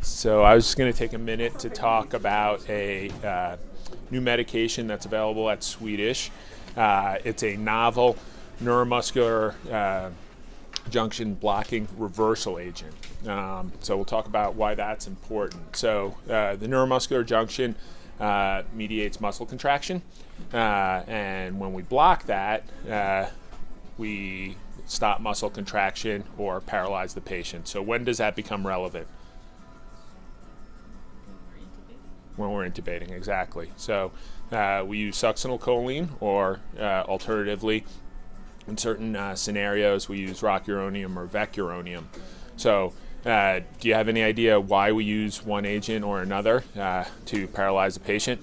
So I was just going to take a minute to talk about a uh, new medication that's available at Swedish. Uh, it's a novel neuromuscular uh, junction blocking reversal agent. Um, so we'll talk about why that's important. So uh, the neuromuscular junction uh, mediates muscle contraction, uh, and when we block that, we stop muscle contraction or paralyze the patient. So when does that become relevant? When we're intubating, exactly. So uh, we use succinylcholine, or uh, alternatively, in certain uh, scenarios, we use rocuronium or vecuronium. So uh, do you have any idea why we use one agent or another uh, to paralyze a patient?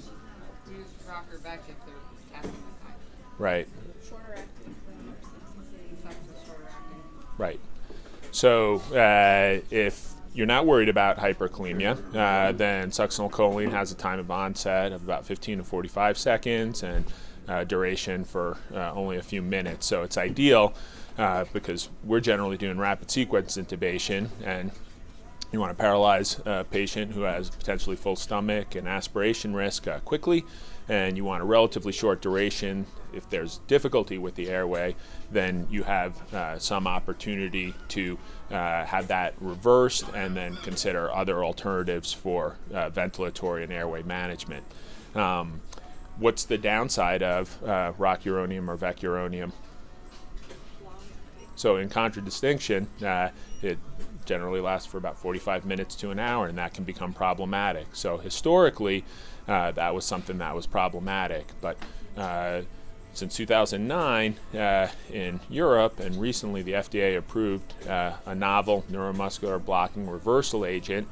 Use rock or vec if they're potassium Right. Right. So uh, if you're not worried about hyperkalemia, uh, then succinylcholine has a time of onset of about 15 to 45 seconds and uh, duration for uh, only a few minutes. So it's ideal uh, because we're generally doing rapid sequence intubation and you want to paralyze a patient who has potentially full stomach and aspiration risk uh, quickly, and you want a relatively short duration. If there's difficulty with the airway, then you have uh, some opportunity to uh, have that reversed and then consider other alternatives for uh, ventilatory and airway management. Um, what's the downside of uh, rocuronium or vecuronium? So, in contradistinction, uh, it generally lasts for about 45 minutes to an hour, and that can become problematic. So, historically, uh, that was something that was problematic. But uh, since 2009 uh, in Europe, and recently the FDA approved uh, a novel neuromuscular blocking reversal agent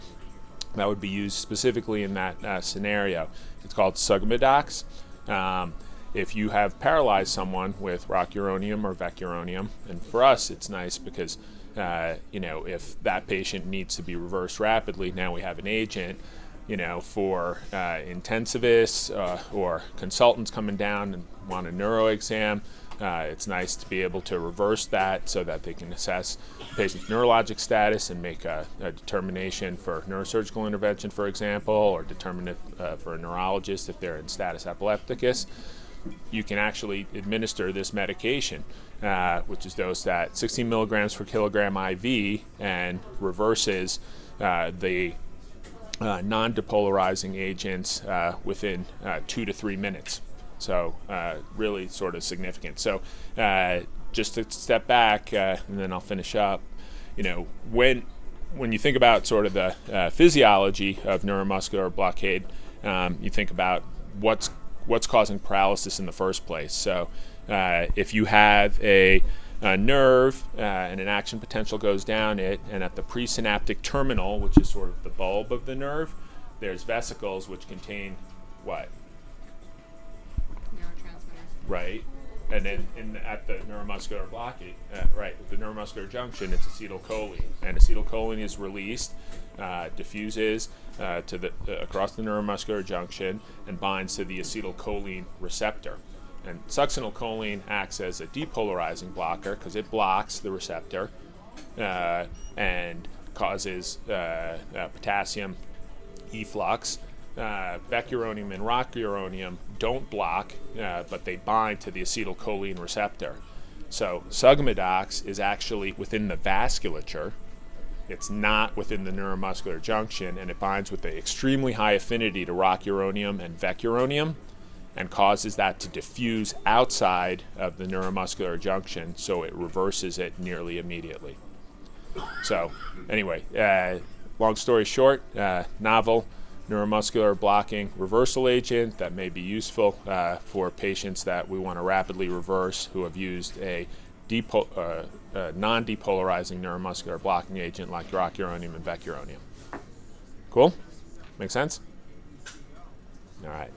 that would be used specifically in that uh, scenario. It's called Sugammadex. Um, if you have paralyzed someone with rocuronium or vecuronium, and for us it's nice because uh, you know if that patient needs to be reversed rapidly, now we have an agent. You know, for uh, intensivists uh, or consultants coming down and want a neuro exam, uh, it's nice to be able to reverse that so that they can assess patient's neurologic status and make a, a determination for neurosurgical intervention, for example, or determine if, uh, for a neurologist if they're in status epilepticus you can actually administer this medication, uh, which is dosed at 16 milligrams per kilogram IV and reverses uh, the uh, non depolarizing agents uh, within uh, two to three minutes. So, uh, really sort of significant. So, just to step back, and then I'll finish up. You know, when when you think about sort of the physiology of neuromuscular blockade, um, you think about what's what's causing paralysis in the first place. So uh, if you have a, a nerve uh, and an action potential goes down it, and at the presynaptic terminal, which is sort of the bulb of the nerve, there's vesicles which contain what? Neurotransmitters. Right. And then in at the neuromuscular blockade, uh, right, the neuromuscular junction, it's acetylcholine, and acetylcholine is released, uh, diffuses uh, to the uh, across the neuromuscular junction, and binds to the acetylcholine receptor. And succinylcholine acts as a depolarizing blocker because it blocks the receptor uh, and causes uh, potassium efflux uh, vecuronium and rocuronium don't block, uh, but they bind to the acetylcholine receptor. So Sugammadex is actually within the vasculature. It's not within the neuromuscular junction, and it binds with an extremely high affinity to rocuronium and vecuronium and causes that to diffuse outside of the neuromuscular junction, so it reverses it nearly immediately. So, anyway, uh, long story short, uh, novel neuromuscular blocking reversal agent that may be useful uh, for patients that we want to rapidly reverse who have used a depo- uh, uh, non-depolarizing neuromuscular blocking agent like rocuronium and vecuronium. Cool? Make sense? All right.